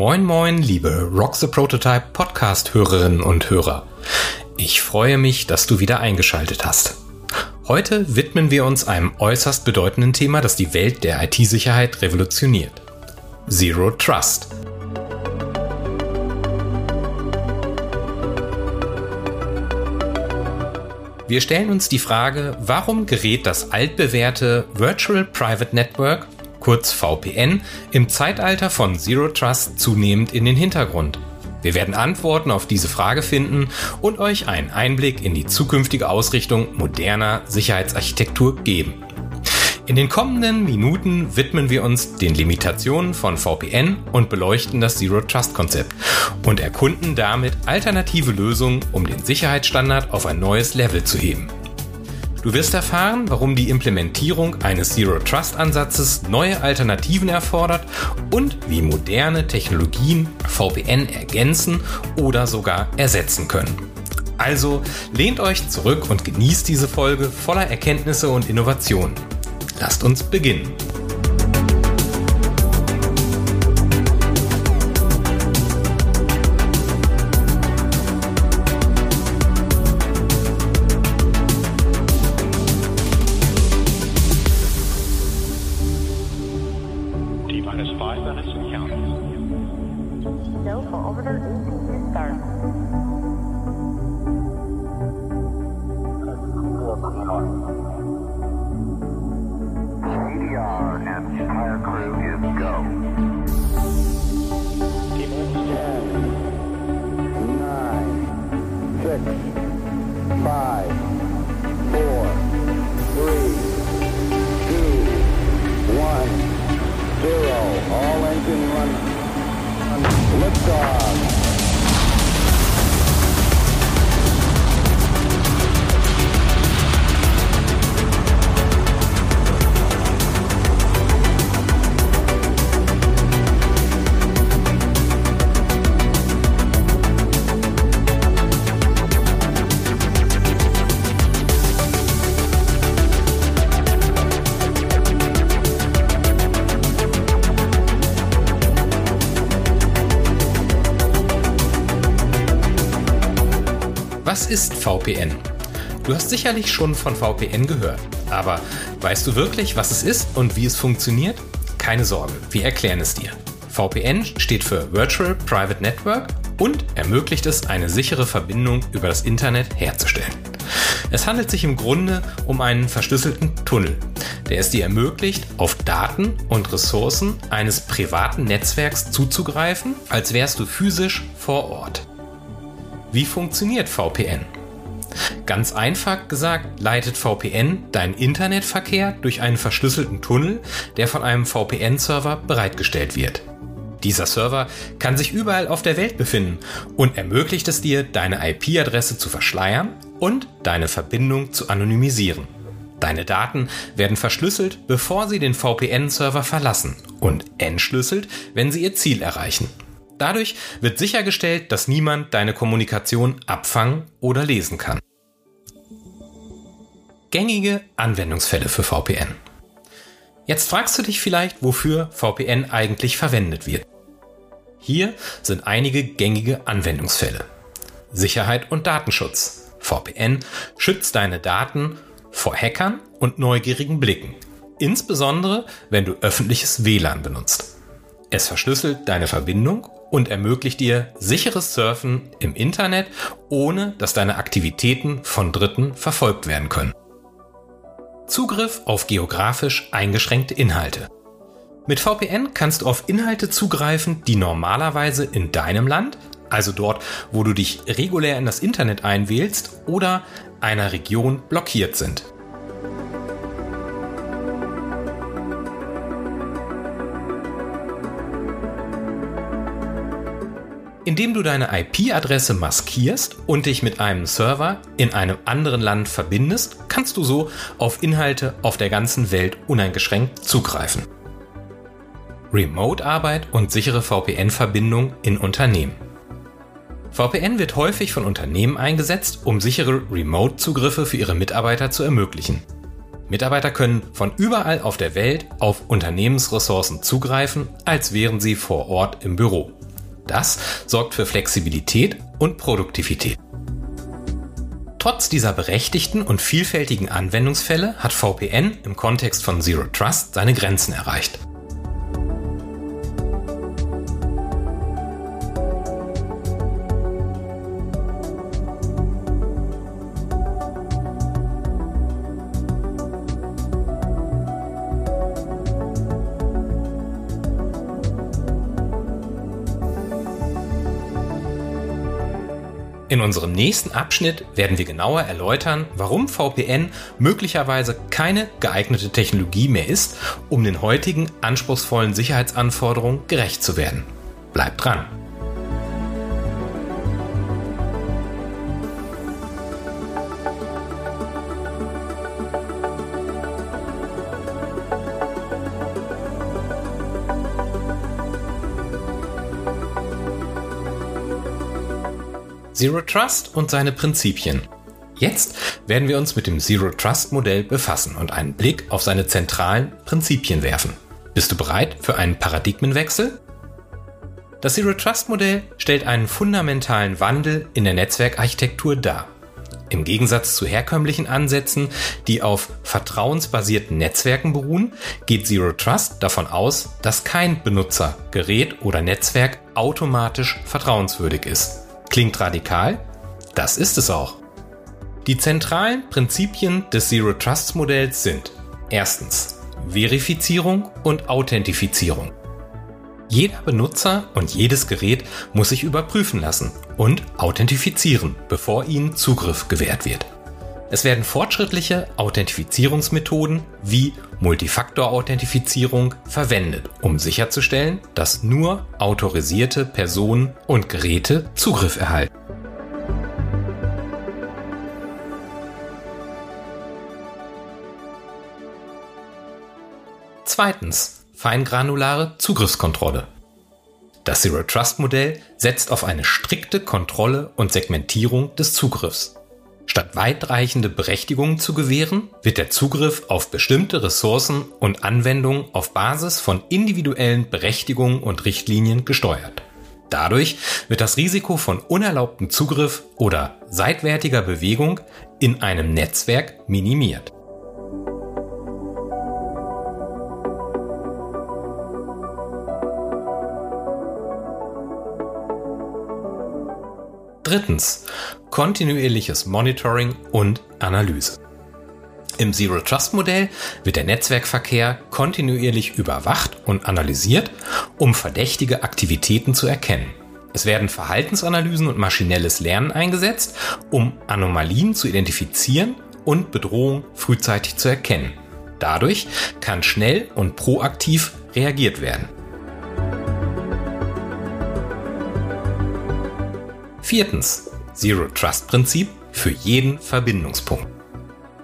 Moin moin, liebe Rock the Prototype Podcast Hörerinnen und Hörer. Ich freue mich, dass du wieder eingeschaltet hast. Heute widmen wir uns einem äußerst bedeutenden Thema, das die Welt der IT-Sicherheit revolutioniert. Zero Trust. Wir stellen uns die Frage, warum gerät das altbewährte Virtual Private Network, kurz VPN, im Zeitalter von Zero Trust zunehmend in den Hintergrund? Wir werden Antworten auf diese Frage finden und euch einen Einblick in die zukünftige Ausrichtung moderner Sicherheitsarchitektur geben. In den kommenden Minuten widmen wir uns den Limitationen von VPN und beleuchten das Zero Trust Konzept und erkunden damit alternative Lösungen, um den Sicherheitsstandard auf ein neues Level zu heben. Du wirst erfahren, warum die Implementierung eines Zero Trust Ansatzes neue Alternativen erfordert und wie moderne Technologien VPN ergänzen oder sogar ersetzen können. Also lehnt euch zurück und genießt diese Folge voller Erkenntnisse und Innovationen. Lasst uns beginnen. Five, four, three, two, one, zero. All engine run. Liftoff. Ist VPN? Du hast sicherlich schon von VPN gehört, aber weißt du wirklich, was es ist und wie es funktioniert? Keine Sorge, wir erklären es dir. VPN steht für Virtual Private Network und ermöglicht es, eine sichere Verbindung über das Internet herzustellen. Es handelt sich im Grunde um einen verschlüsselten Tunnel, der es dir ermöglicht, auf Daten und Ressourcen eines privaten Netzwerks zuzugreifen, als wärst du physisch vor Ort. Wie funktioniert VPN? Ganz einfach gesagt leitet VPN deinen Internetverkehr durch einen verschlüsselten Tunnel, der von einem VPN-Server bereitgestellt wird. Dieser Server kann sich überall auf der Welt befinden und ermöglicht es dir, deine IP-Adresse zu verschleiern und deine Verbindung zu anonymisieren. Deine Daten werden verschlüsselt, bevor sie den VPN-Server verlassen und entschlüsselt, wenn sie ihr Ziel erreichen. Dadurch wird sichergestellt, dass niemand deine Kommunikation abfangen oder lesen kann. Gängige Anwendungsfälle für VPN. Jetzt fragst du dich vielleicht, wofür VPN eigentlich verwendet wird. Hier sind einige gängige Anwendungsfälle. Sicherheit und Datenschutz. VPN schützt deine Daten vor Hackern und neugierigen Blicken, insbesondere wenn du öffentliches WLAN benutzt. Es verschlüsselt deine Verbindung und ermöglicht dir sicheres Surfen im Internet, ohne dass deine Aktivitäten von Dritten verfolgt werden können. Zugriff auf geografisch eingeschränkte Inhalte. Mit VPN kannst du auf Inhalte zugreifen, die normalerweise in deinem Land, also dort, wo du dich regulär in das Internet einwählst, oder einer Region blockiert sind. Indem du deine IP-Adresse maskierst und dich mit einem Server in einem anderen Land verbindest, kannst du so auf Inhalte auf der ganzen Welt uneingeschränkt zugreifen. Remote-Arbeit und sichere VPN-Verbindung in Unternehmen. VPN wird häufig von Unternehmen eingesetzt, um sichere Remote-Zugriffe für ihre Mitarbeiter zu ermöglichen. Mitarbeiter können von überall auf der Welt auf Unternehmensressourcen zugreifen, als wären sie vor Ort im Büro. Das sorgt für Flexibilität und Produktivität. Trotz dieser berechtigten und vielfältigen Anwendungsfälle hat VPN im Kontext von Zero Trust seine Grenzen erreicht. In unserem nächsten Abschnitt werden wir genauer erläutern, warum VPN möglicherweise keine geeignete Technologie mehr ist, um den heutigen anspruchsvollen Sicherheitsanforderungen gerecht zu werden. Bleibt dran! Zero Trust und seine Prinzipien. Jetzt werden wir uns mit dem Zero Trust Modell befassen und einen Blick auf seine zentralen Prinzipien werfen. Bist du bereit für einen Paradigmenwechsel? Das Zero Trust Modell stellt einen fundamentalen Wandel in der Netzwerkarchitektur dar. Im Gegensatz zu herkömmlichen Ansätzen, die auf vertrauensbasierten Netzwerken beruhen, geht Zero Trust davon aus, dass kein Benutzer, Gerät oder Netzwerk automatisch vertrauenswürdig ist. Klingt radikal? Das ist es auch. Die zentralen Prinzipien des Zero Trust Modells sind erstens Verifizierung und Authentifizierung. Jeder Benutzer und jedes Gerät muss sich überprüfen lassen und authentifizieren, bevor ihnen Zugriff gewährt wird. Es werden fortschrittliche Authentifizierungsmethoden wie Multifaktor-Authentifizierung verwendet, um sicherzustellen, dass nur autorisierte Personen und Geräte Zugriff erhalten. Zweitens. Feingranulare Zugriffskontrolle. Das Zero Trust Modell setzt auf eine strikte Kontrolle und Segmentierung des Zugriffs. Statt weitreichende Berechtigungen zu gewähren, wird der Zugriff auf bestimmte Ressourcen und Anwendungen auf Basis von individuellen Berechtigungen und Richtlinien gesteuert. Dadurch wird das Risiko von unerlaubtem Zugriff oder seitwärtiger Bewegung in einem Netzwerk minimiert. Drittens, kontinuierliches Monitoring und Analyse. Im Zero Trust Modell wird der Netzwerkverkehr kontinuierlich überwacht und analysiert, um verdächtige Aktivitäten zu erkennen. Es werden Verhaltensanalysen und maschinelles Lernen eingesetzt, um Anomalien zu identifizieren und Bedrohungen frühzeitig zu erkennen. Dadurch kann schnell und proaktiv reagiert werden. Viertens. Zero Trust Prinzip für jeden Verbindungspunkt.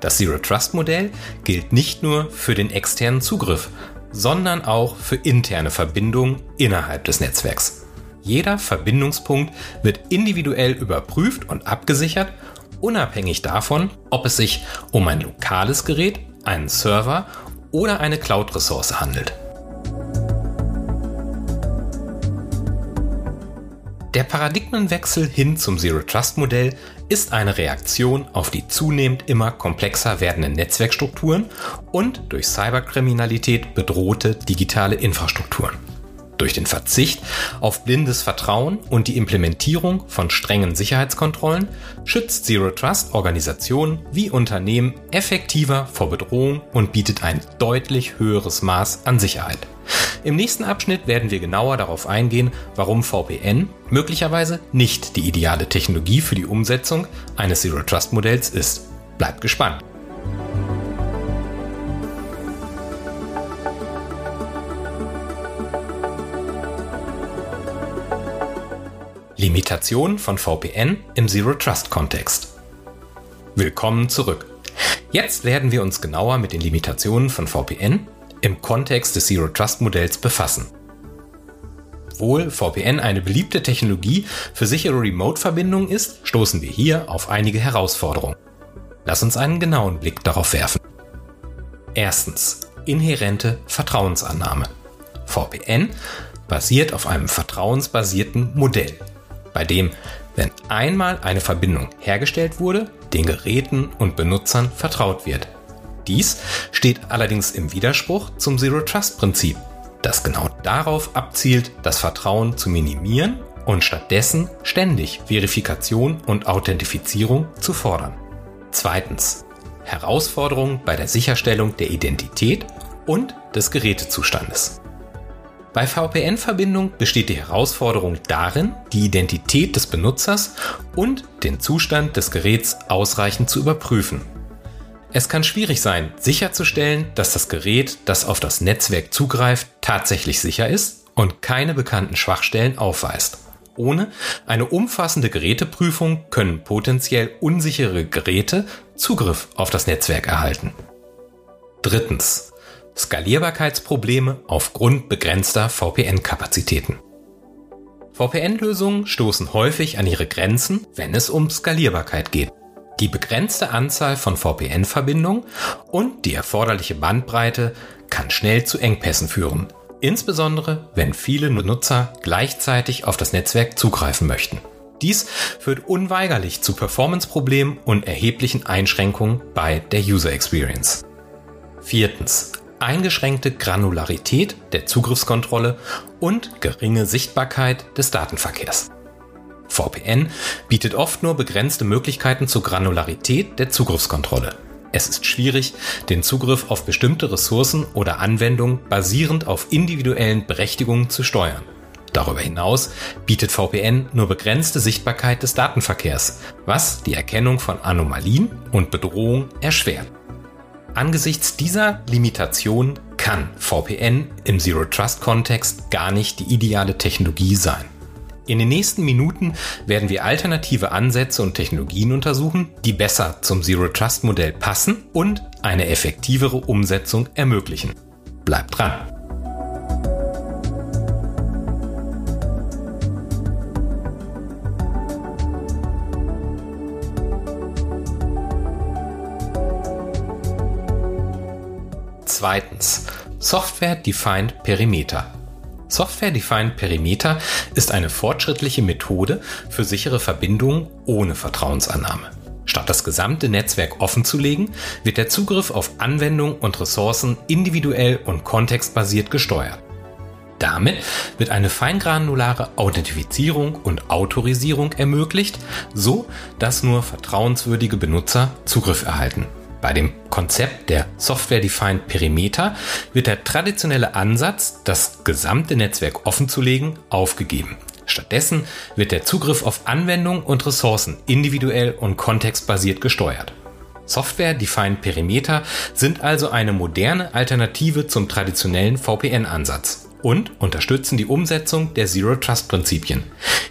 Das Zero Trust Modell gilt nicht nur für den externen Zugriff, sondern auch für interne Verbindungen innerhalb des Netzwerks. Jeder Verbindungspunkt wird individuell überprüft und abgesichert, unabhängig davon, ob es sich um ein lokales Gerät, einen Server oder eine Cloud-Ressource handelt. Der Paradigmenwechsel hin zum Zero Trust Modell ist eine Reaktion auf die zunehmend immer komplexer werdenden Netzwerkstrukturen und durch Cyberkriminalität bedrohte digitale Infrastrukturen. Durch den Verzicht auf blindes Vertrauen und die Implementierung von strengen Sicherheitskontrollen schützt Zero Trust Organisationen wie Unternehmen effektiver vor Bedrohung und bietet ein deutlich höheres Maß an Sicherheit. Im nächsten Abschnitt werden wir genauer darauf eingehen, warum VPN möglicherweise nicht die ideale Technologie für die Umsetzung eines Zero Trust Modells ist. Bleibt gespannt. Limitation von VPN im Zero Trust Kontext. Willkommen zurück. Jetzt werden wir uns genauer mit den Limitationen von VPN im Kontext des Zero Trust Modells befassen. Obwohl VPN eine beliebte Technologie für sichere Remote-Verbindungen ist, stoßen wir hier auf einige Herausforderungen. Lass uns einen genauen Blick darauf werfen. Erstens. Inhärente Vertrauensannahme. VPN basiert auf einem vertrauensbasierten Modell, bei dem, wenn einmal eine Verbindung hergestellt wurde, den Geräten und Benutzern vertraut wird. Dies steht allerdings im Widerspruch zum Zero Trust Prinzip, das genau darauf abzielt, das Vertrauen zu minimieren und stattdessen ständig Verifikation und Authentifizierung zu fordern. Zweitens. Herausforderungen bei der Sicherstellung der Identität und des Gerätezustandes. Bei VPN-Verbindung besteht die Herausforderung darin, die Identität des Benutzers und den Zustand des Geräts ausreichend zu überprüfen. Es kann schwierig sein, sicherzustellen, dass das Gerät, das auf das Netzwerk zugreift, tatsächlich sicher ist und keine bekannten Schwachstellen aufweist. Ohne eine umfassende Geräteprüfung können potenziell unsichere Geräte Zugriff auf das Netzwerk erhalten. Drittens. Skalierbarkeitsprobleme aufgrund begrenzter VPN-Kapazitäten. VPN-Lösungen stoßen häufig an ihre Grenzen, wenn es um Skalierbarkeit geht. Die begrenzte Anzahl von VPN-Verbindungen und die erforderliche Bandbreite kann schnell zu Engpässen führen, insbesondere wenn viele Nutzer gleichzeitig auf das Netzwerk zugreifen möchten. Dies führt unweigerlich zu Performance-Problemen und erheblichen Einschränkungen bei der User Experience. Viertens eingeschränkte Granularität der Zugriffskontrolle und geringe Sichtbarkeit des Datenverkehrs. VPN bietet oft nur begrenzte Möglichkeiten zur Granularität der Zugriffskontrolle. Es ist schwierig, den Zugriff auf bestimmte Ressourcen oder Anwendungen basierend auf individuellen Berechtigungen zu steuern. Darüber hinaus bietet VPN nur begrenzte Sichtbarkeit des Datenverkehrs, was die Erkennung von Anomalien und Bedrohungen erschwert. Angesichts dieser Limitation kann VPN im Zero Trust Kontext gar nicht die ideale Technologie sein. In den nächsten Minuten werden wir alternative Ansätze und Technologien untersuchen, die besser zum Zero Trust Modell passen und eine effektivere Umsetzung ermöglichen. Bleibt dran! Zweitens. Software-Defined Perimeter. Software-Defined Perimeter ist eine fortschrittliche Methode für sichere Verbindungen ohne Vertrauensannahme. Statt das gesamte Netzwerk offenzulegen, wird der Zugriff auf Anwendungen und Ressourcen individuell und kontextbasiert gesteuert. Damit wird eine feingranulare Authentifizierung und Autorisierung ermöglicht, so dass nur vertrauenswürdige Benutzer Zugriff erhalten. Bei dem Konzept der Software-Defined Perimeter wird der traditionelle Ansatz, das gesamte Netzwerk offenzulegen, aufgegeben. Stattdessen wird der Zugriff auf Anwendungen und Ressourcen individuell und kontextbasiert gesteuert. Software-Defined Perimeter sind also eine moderne Alternative zum traditionellen VPN-Ansatz und unterstützen die Umsetzung der Zero Trust Prinzipien,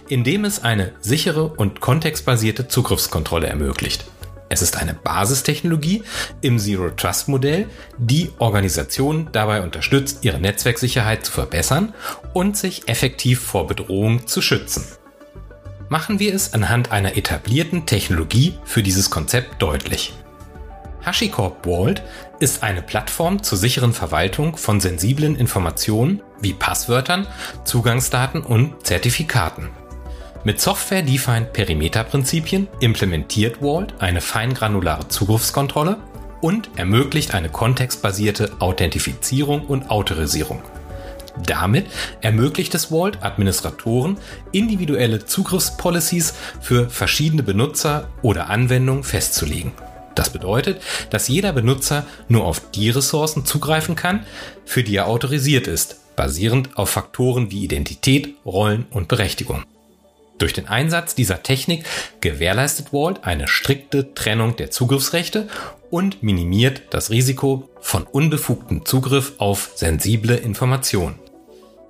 indem es eine sichere und kontextbasierte Zugriffskontrolle ermöglicht. Es ist eine Basistechnologie im Zero Trust Modell, die Organisationen dabei unterstützt, ihre Netzwerksicherheit zu verbessern und sich effektiv vor Bedrohungen zu schützen. Machen wir es anhand einer etablierten Technologie für dieses Konzept deutlich. HashiCorp Vault ist eine Plattform zur sicheren Verwaltung von sensiblen Informationen wie Passwörtern, Zugangsdaten und Zertifikaten. Mit Software-Defined Perimeter-Prinzipien implementiert Vault eine feingranulare Zugriffskontrolle und ermöglicht eine kontextbasierte Authentifizierung und Autorisierung. Damit ermöglicht es Vault Administratoren, individuelle Zugriffspolicies für verschiedene Benutzer oder Anwendungen festzulegen. Das bedeutet, dass jeder Benutzer nur auf die Ressourcen zugreifen kann, für die er autorisiert ist, basierend auf Faktoren wie Identität, Rollen und Berechtigung. Durch den Einsatz dieser Technik gewährleistet Vault eine strikte Trennung der Zugriffsrechte und minimiert das Risiko von unbefugtem Zugriff auf sensible Informationen.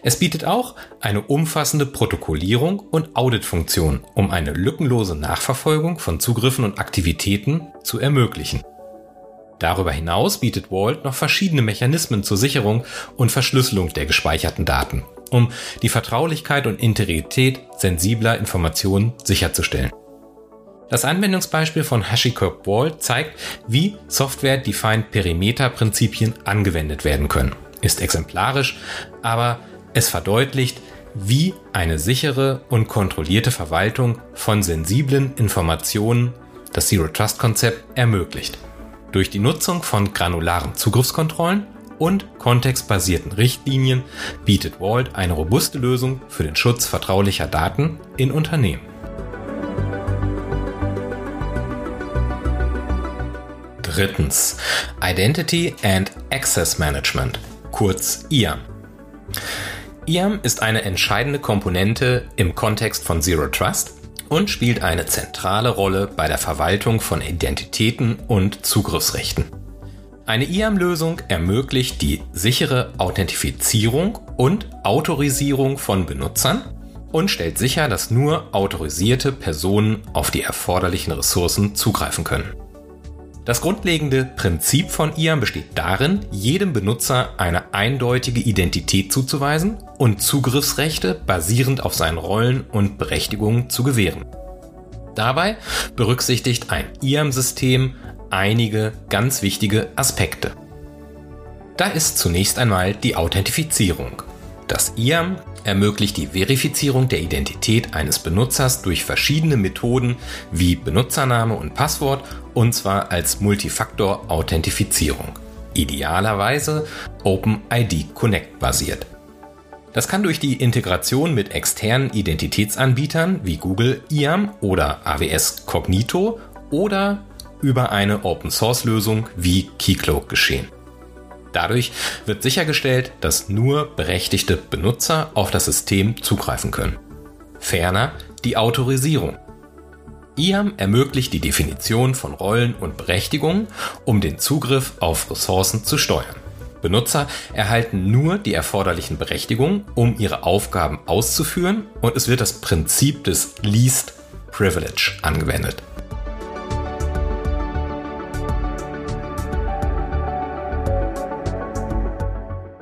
Es bietet auch eine umfassende Protokollierung und Auditfunktion, um eine lückenlose Nachverfolgung von Zugriffen und Aktivitäten zu ermöglichen. Darüber hinaus bietet Vault noch verschiedene Mechanismen zur Sicherung und Verschlüsselung der gespeicherten Daten um die Vertraulichkeit und Integrität sensibler Informationen sicherzustellen. Das Anwendungsbeispiel von HashiCorp Vault zeigt, wie Software-Defined Perimeter-Prinzipien angewendet werden können. Ist exemplarisch, aber Es verdeutlicht, wie eine sichere und kontrollierte Verwaltung von sensiblen Informationen das Zero Trust Konzept ermöglicht. Durch die Nutzung von granularen Zugriffskontrollen und kontextbasierten Richtlinien bietet Vault eine robuste Lösung für den Schutz vertraulicher Daten in Unternehmen. Drittens. Identity and Access Management, kurz IAM. IAM ist eine entscheidende Komponente im Kontext von Zero Trust und spielt eine zentrale Rolle bei der Verwaltung von Identitäten und Zugriffsrechten. Eine IAM-Lösung ermöglicht die sichere Authentifizierung und Autorisierung von Benutzern und stellt sicher, dass nur autorisierte Personen auf die erforderlichen Ressourcen zugreifen können. Das grundlegende Prinzip von IAM besteht darin, jedem Benutzer eine eindeutige Identität zuzuweisen und Zugriffsrechte basierend auf seinen Rollen und Berechtigungen zu gewähren. Dabei berücksichtigt ein IAM-System einige ganz wichtige Aspekte. Da ist zunächst einmal die Authentifizierung. Das IAM ermöglicht die Verifizierung der Identität eines Benutzers durch verschiedene Methoden wie Benutzername und Passwort und zwar als Multifaktor-Authentifizierung. Idealerweise OpenID Connect basiert. Das kann durch die Integration mit externen Identitätsanbietern wie Google IAM oder AWS Cognito oder über eine Open-Source-Lösung wie Keycloak geschehen. Dadurch wird sichergestellt, dass nur berechtigte Benutzer auf das System zugreifen können. Ferner die Autorisierung. IAM ermöglicht die Definition von Rollen und Berechtigungen, um den Zugriff auf Ressourcen zu steuern. Benutzer erhalten nur die erforderlichen Berechtigungen, um ihre Aufgaben auszuführen und es wird das Prinzip des Least Privilege angewendet.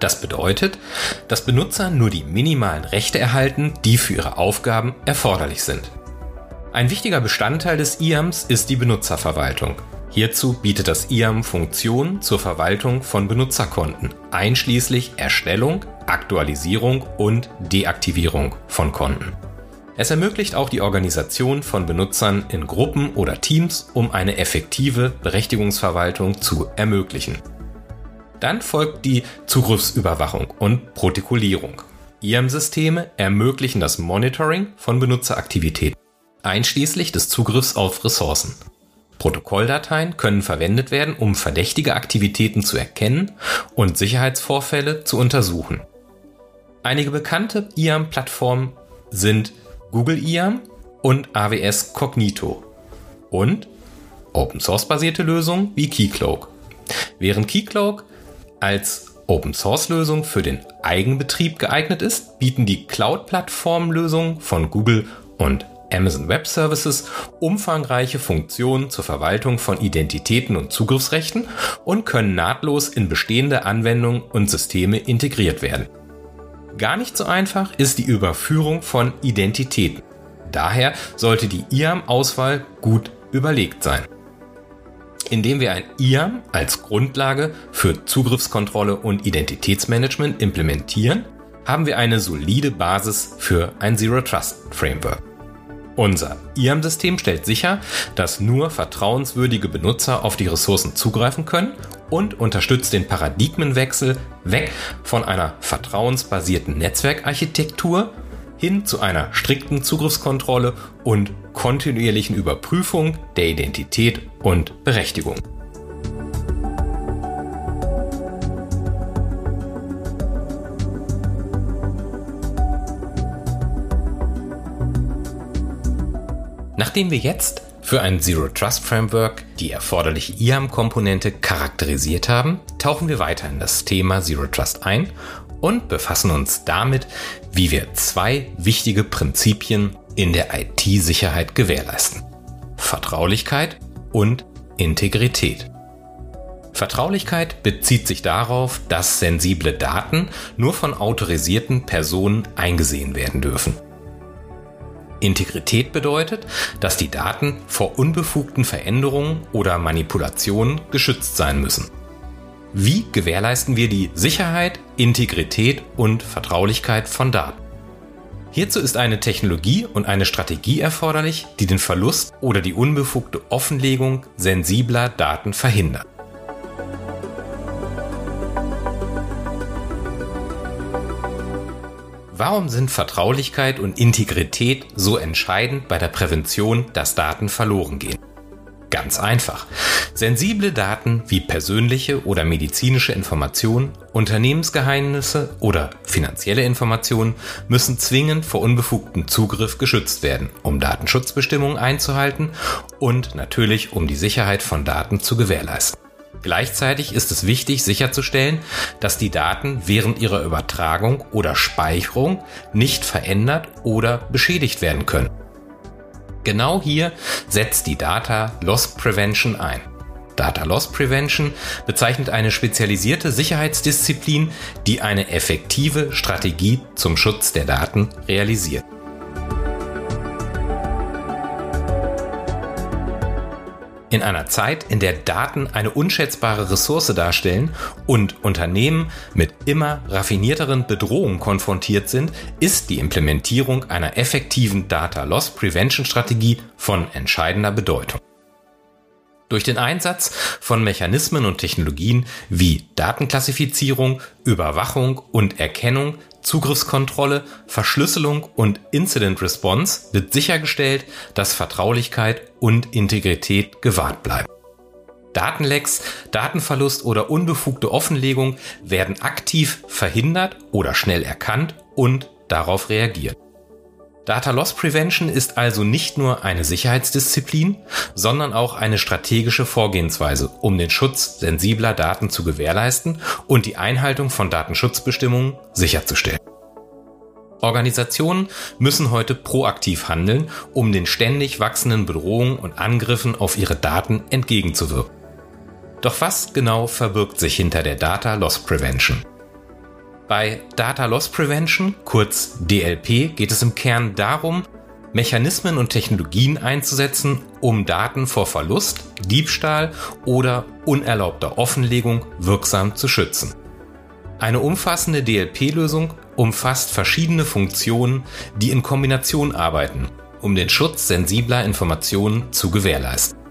Das bedeutet, dass Benutzer nur die minimalen Rechte erhalten, die für ihre Aufgaben erforderlich sind. Ein wichtiger Bestandteil des IAMs ist die Benutzerverwaltung. Hierzu bietet das IAM Funktionen zur Verwaltung von Benutzerkonten, einschließlich Erstellung, Aktualisierung und Deaktivierung von Konten. Es ermöglicht auch die Organisation von Benutzern in Gruppen oder Teams, um eine effektive Berechtigungsverwaltung zu ermöglichen. Dann folgt die Zugriffsüberwachung und Protokollierung. IAM-Systeme ermöglichen das Monitoring von Benutzeraktivitäten, einschließlich des Zugriffs auf Ressourcen. Protokolldateien können verwendet werden, um verdächtige Aktivitäten zu erkennen und Sicherheitsvorfälle zu untersuchen. Einige bekannte IAM-Plattformen sind Google IAM und AWS Cognito und Open-Source-basierte Lösungen wie Keycloak. Während Keycloak als Open-Source-Lösung für den Eigenbetrieb geeignet ist, bieten die Cloud-Plattform-Lösungen von Google und Amazon Web Services umfangreiche Funktionen zur Verwaltung von Identitäten und Zugriffsrechten und können nahtlos in bestehende Anwendungen und Systeme integriert werden. Gar nicht so einfach ist die Überführung von Identitäten. Daher sollte die IAM-Auswahl gut überlegt sein indem wir ein IAM als Grundlage für Zugriffskontrolle und Identitätsmanagement implementieren, haben wir eine solide Basis für ein Zero Trust Framework. Unser IAM-System stellt sicher, dass nur vertrauenswürdige Benutzer auf die Ressourcen zugreifen können und unterstützt den Paradigmenwechsel weg von einer vertrauensbasierten Netzwerkarchitektur hin zu einer strikten Zugriffskontrolle und kontinuierlichen Überprüfung der Identität und Berechtigung. Nachdem wir jetzt für ein Zero Trust Framework die erforderliche IAM-Komponente charakterisiert haben, tauchen wir weiter in das Thema Zero Trust ein und befassen uns damit, wie wir zwei wichtige Prinzipien in der IT-Sicherheit gewährleisten. Vertraulichkeit und Integrität. Vertraulichkeit bezieht sich darauf, dass sensible Daten nur von autorisierten Personen eingesehen werden dürfen. Integrität bedeutet, dass die Daten vor unbefugten Veränderungen oder Manipulationen geschützt sein müssen. Wie gewährleisten wir die Sicherheit, Integrität und Vertraulichkeit von Daten? Hierzu ist eine Technologie und eine Strategie erforderlich, die den Verlust oder die unbefugte Offenlegung sensibler Daten verhindert. Warum sind Vertraulichkeit und Integrität so entscheidend bei der Prävention, dass Daten verloren gehen? Ganz einfach. Sensible Daten wie persönliche oder medizinische Informationen, Unternehmensgeheimnisse oder finanzielle Informationen müssen zwingend vor unbefugtem Zugriff geschützt werden, um Datenschutzbestimmungen einzuhalten und natürlich um die Sicherheit von Daten zu gewährleisten. Gleichzeitig ist es wichtig sicherzustellen, dass die Daten während ihrer Übertragung oder Speicherung nicht verändert oder beschädigt werden können. Genau hier setzt die Data Loss Prevention ein. Data Loss Prevention bezeichnet eine spezialisierte Sicherheitsdisziplin, die eine effektive Strategie zum Schutz der Daten realisiert. In einer Zeit, in der Daten eine unschätzbare Ressource darstellen und Unternehmen mit immer raffinierteren Bedrohungen konfrontiert sind, ist die Implementierung einer effektiven Data Loss Prevention Strategie von entscheidender Bedeutung. Durch den Einsatz von Mechanismen und Technologien wie Datenklassifizierung, Überwachung und Erkennung Zugriffskontrolle, Verschlüsselung und Incident Response wird sichergestellt, dass Vertraulichkeit und Integrität gewahrt bleiben. Datenlecks, Datenverlust oder unbefugte Offenlegung werden aktiv verhindert oder schnell erkannt und darauf reagiert. Data Loss Prevention ist also nicht nur eine Sicherheitsdisziplin, sondern auch eine strategische Vorgehensweise, um den Schutz sensibler Daten zu gewährleisten und die Einhaltung von Datenschutzbestimmungen sicherzustellen. Organisationen müssen heute proaktiv handeln, um den ständig wachsenden Bedrohungen und Angriffen auf ihre Daten entgegenzuwirken. Doch was genau verbirgt sich hinter der Data Loss Prevention? Bei Data Loss Prevention, kurz DLP, geht es im Kern darum, Mechanismen und Technologien einzusetzen, um Daten vor Verlust, Diebstahl oder unerlaubter Offenlegung wirksam zu schützen. Eine umfassende DLP-Lösung umfasst verschiedene Funktionen, die in Kombination arbeiten, um den Schutz sensibler Informationen zu gewährleisten.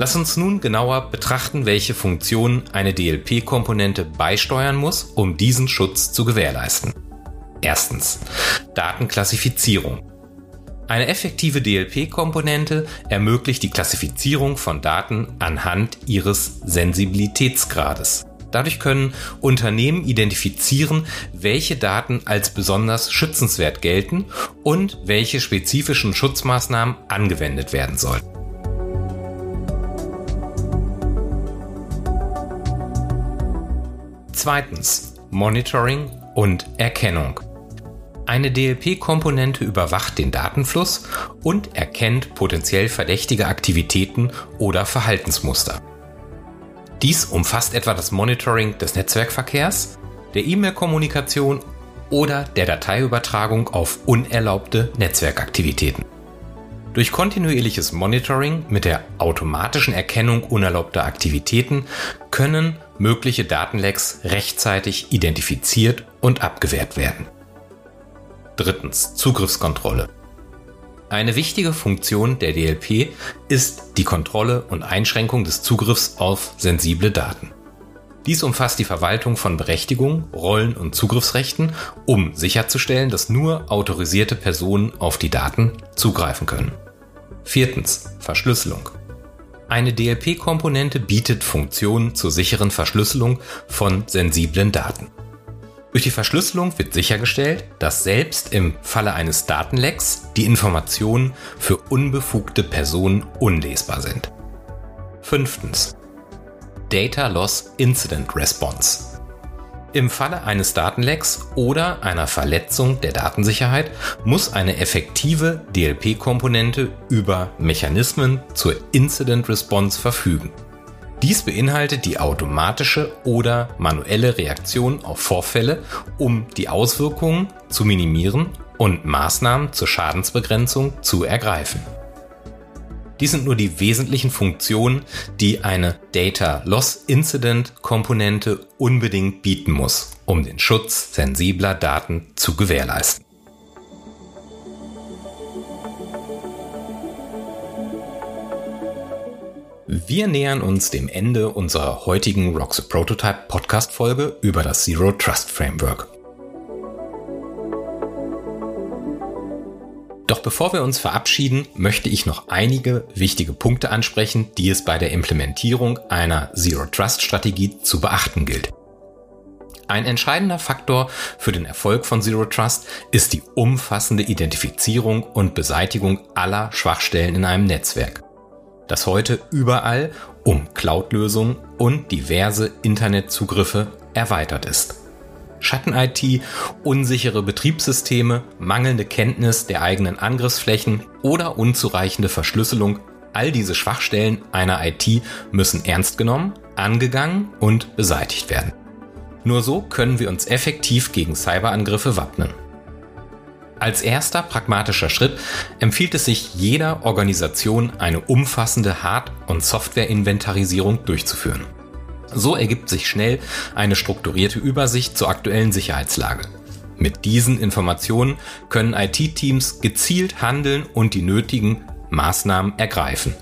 Lass uns nun genauer betrachten, welche Funktionen eine DLP-Komponente beisteuern muss, um diesen Schutz zu gewährleisten. Erstens. Datenklassifizierung. Eine effektive DLP-Komponente ermöglicht die Klassifizierung von Daten anhand ihres Sensibilitätsgrades. Dadurch können Unternehmen identifizieren, welche Daten als besonders schützenswert gelten und welche spezifischen Schutzmaßnahmen angewendet werden sollten. Zweitens Monitoring und Erkennung. Eine DLP-Komponente überwacht den Datenfluss und erkennt potenziell verdächtige Aktivitäten oder Verhaltensmuster. Dies umfasst etwa das Monitoring des Netzwerkverkehrs, der E-Mail-Kommunikation oder der Dateiübertragung auf unerlaubte Netzwerkaktivitäten. Durch kontinuierliches Monitoring mit der automatischen Erkennung unerlaubter Aktivitäten können mögliche Datenlecks rechtzeitig identifiziert und abgewehrt werden. Drittens Zugriffskontrolle. Eine wichtige Funktion der DLP ist die Kontrolle und Einschränkung des Zugriffs auf sensible Daten. Dies umfasst die Verwaltung von Berechtigungen, Rollen und Zugriffsrechten, um sicherzustellen, dass nur autorisierte Personen auf die Daten zugreifen können. Viertens. Verschlüsselung. Eine DLP-Komponente bietet Funktionen zur sicheren Verschlüsselung von sensiblen Daten. Durch die Verschlüsselung wird sichergestellt, dass selbst im Falle eines Datenlecks die Informationen für unbefugte Personen unlesbar sind. Fünftens. Data Loss Incident Response. Im Falle eines Datenlecks oder einer Verletzung der Datensicherheit muss eine effektive DLP-Komponente über Mechanismen zur Incident Response verfügen. Dies beinhaltet die automatische oder manuelle Reaktion auf Vorfälle, um die Auswirkungen zu minimieren und Maßnahmen zur Schadensbegrenzung zu ergreifen. Dies sind nur die wesentlichen Funktionen, die eine Data Loss Incident Komponente unbedingt bieten muss, um den Schutz sensibler Daten zu gewährleisten. Wir nähern uns dem Ende unserer heutigen Rock the Prototype Podcast Folge über das Zero Trust Framework. Doch bevor wir uns verabschieden, möchte ich noch einige wichtige Punkte ansprechen, die es bei der Implementierung einer Zero Trust Strategie zu beachten gilt. Ein entscheidender Faktor für den Erfolg von Zero Trust ist die umfassende Identifizierung und Beseitigung aller Schwachstellen in einem Netzwerk, das heute überall um Cloud-Lösungen und diverse Internetzugriffe erweitert ist. Schatten-IT, unsichere Betriebssysteme, mangelnde Kenntnis der eigenen Angriffsflächen oder unzureichende Verschlüsselung, all diese Schwachstellen einer IT müssen ernst genommen, angegangen und beseitigt werden. Nur so können wir uns effektiv gegen Cyberangriffe wappnen. Als erster pragmatischer Schritt empfiehlt es sich jeder Organisation eine umfassende Hard- und Software-Inventarisierung durchzuführen. So ergibt sich schnell eine strukturierte Übersicht zur aktuellen Sicherheitslage. Mit diesen Informationen können IT-Teams gezielt handeln und die nötigen Maßnahmen ergreifen.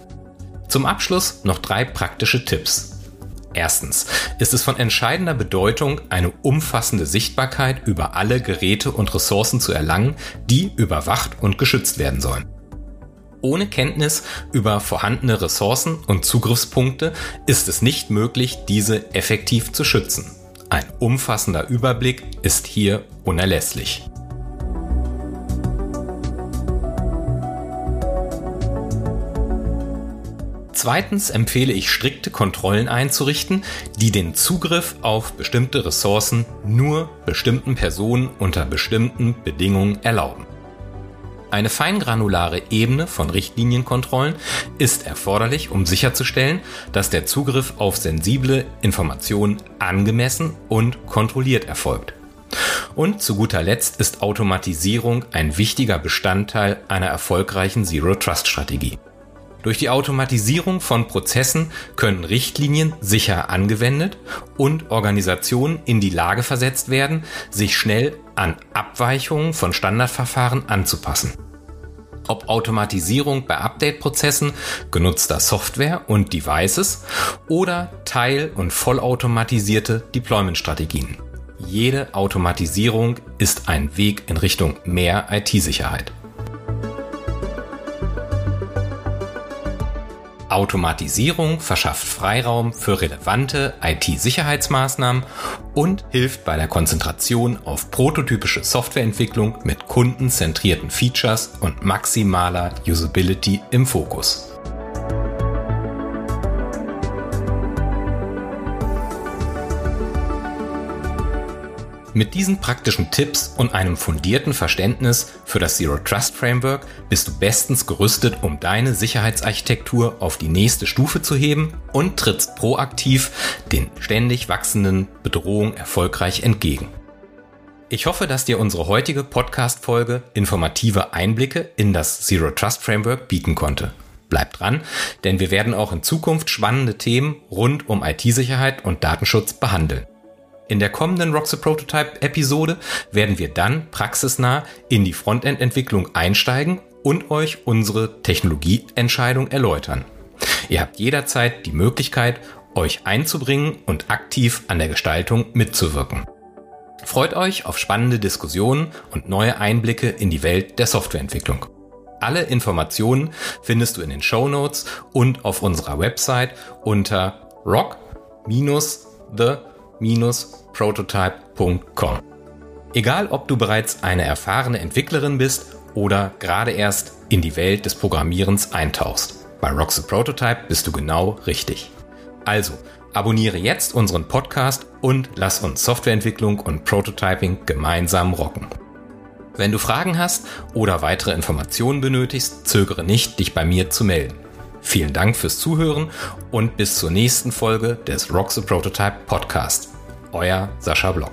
Zum Abschluss noch drei praktische Tipps. Erstens ist es von entscheidender Bedeutung, eine umfassende Sichtbarkeit über alle Geräte und Ressourcen zu erlangen, die überwacht und geschützt werden sollen. Ohne Kenntnis über vorhandene Ressourcen und Zugriffspunkte ist es nicht möglich, diese effektiv zu schützen. Ein umfassender Überblick ist hier unerlässlich. Zweitens empfehle ich strikte Kontrollen einzurichten, die den Zugriff auf bestimmte Ressourcen nur bestimmten Personen unter bestimmten Bedingungen erlauben. Eine feingranulare Ebene von Richtlinienkontrollen ist erforderlich, um sicherzustellen, dass der Zugriff auf sensible Informationen angemessen und kontrolliert erfolgt. Und zu guter Letzt ist Automatisierung ein wichtiger Bestandteil einer erfolgreichen Zero-Trust-Strategie. Durch die Automatisierung von Prozessen können Richtlinien sicher angewendet und Organisationen in die Lage versetzt werden, sich schnell an Abweichungen von Standardverfahren anzupassen. Ob Automatisierung bei Update-Prozessen genutzter Software und Devices oder teil- und vollautomatisierte Deployment-Strategien. Jede Automatisierung ist ein Weg in Richtung mehr IT-Sicherheit. Automatisierung verschafft Freiraum für relevante IT-Sicherheitsmaßnahmen und hilft bei der Konzentration auf prototypische Softwareentwicklung mit kundenzentrierten Features und maximaler Usability im Fokus. Mit diesen praktischen Tipps und einem fundierten Verständnis für das Zero Trust Framework bist du bestens gerüstet, um deine Sicherheitsarchitektur auf die nächste Stufe zu heben und trittst proaktiv den ständig wachsenden Bedrohungen erfolgreich entgegen. Ich hoffe, dass dir unsere heutige Podcast-Folge informative Einblicke in das Zero Trust Framework bieten konnte. Bleib dran, denn wir werden auch in Zukunft spannende Themen rund um IT-Sicherheit und Datenschutz behandeln. In der kommenden Rock the Prototype Episode werden wir dann praxisnah in die Frontend-Entwicklung einsteigen und euch unsere Technologieentscheidung erläutern. Ihr habt jederzeit die Möglichkeit, euch einzubringen und aktiv an der Gestaltung mitzuwirken. Freut euch auf spannende Diskussionen und neue Einblicke in die Welt der Softwareentwicklung. Alle Informationen findest du in den Show Notes und auf unserer Website unter rock-the prototype.com. Egal, ob du bereits eine erfahrene Entwicklerin bist oder gerade erst in die Welt des Programmierens eintauchst. Bei the Prototype bist du genau richtig. Also, abonniere jetzt unseren Podcast und lass uns Softwareentwicklung und Prototyping gemeinsam rocken. Wenn du Fragen hast oder weitere Informationen benötigst, zögere nicht, dich bei mir zu melden. Vielen Dank fürs Zuhören und bis zur nächsten Folge des Rock the Prototype Podcast. Euer Sascha Block.